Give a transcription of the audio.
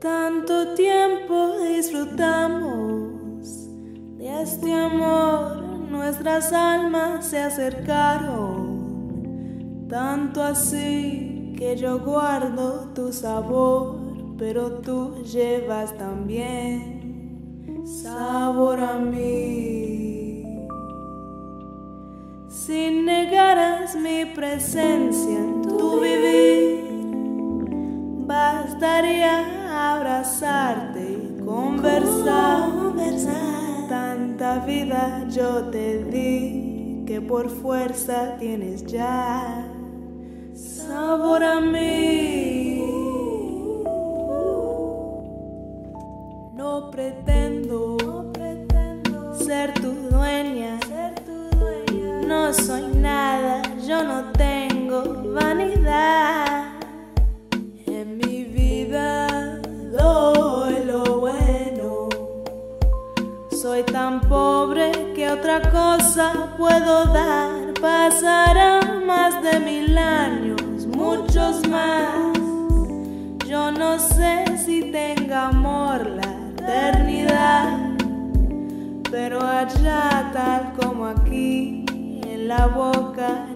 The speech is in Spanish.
Tanto tiempo disfrutamos de este amor, nuestras almas se acercaron, tanto así que yo guardo tu sabor, pero tú llevas también sabor a mí. Si negaras mi presencia en tu abrazarte y conversar. Tanta vida yo te di que por fuerza tienes ya sabor a mí. No pretendo, ser tu dueña. No soy nada, yo no tengo vanidad. Tan pobre que otra cosa puedo dar. Pasarán más de mil años, muchos más. Yo no sé si tenga amor la eternidad, pero allá tal como aquí, en la boca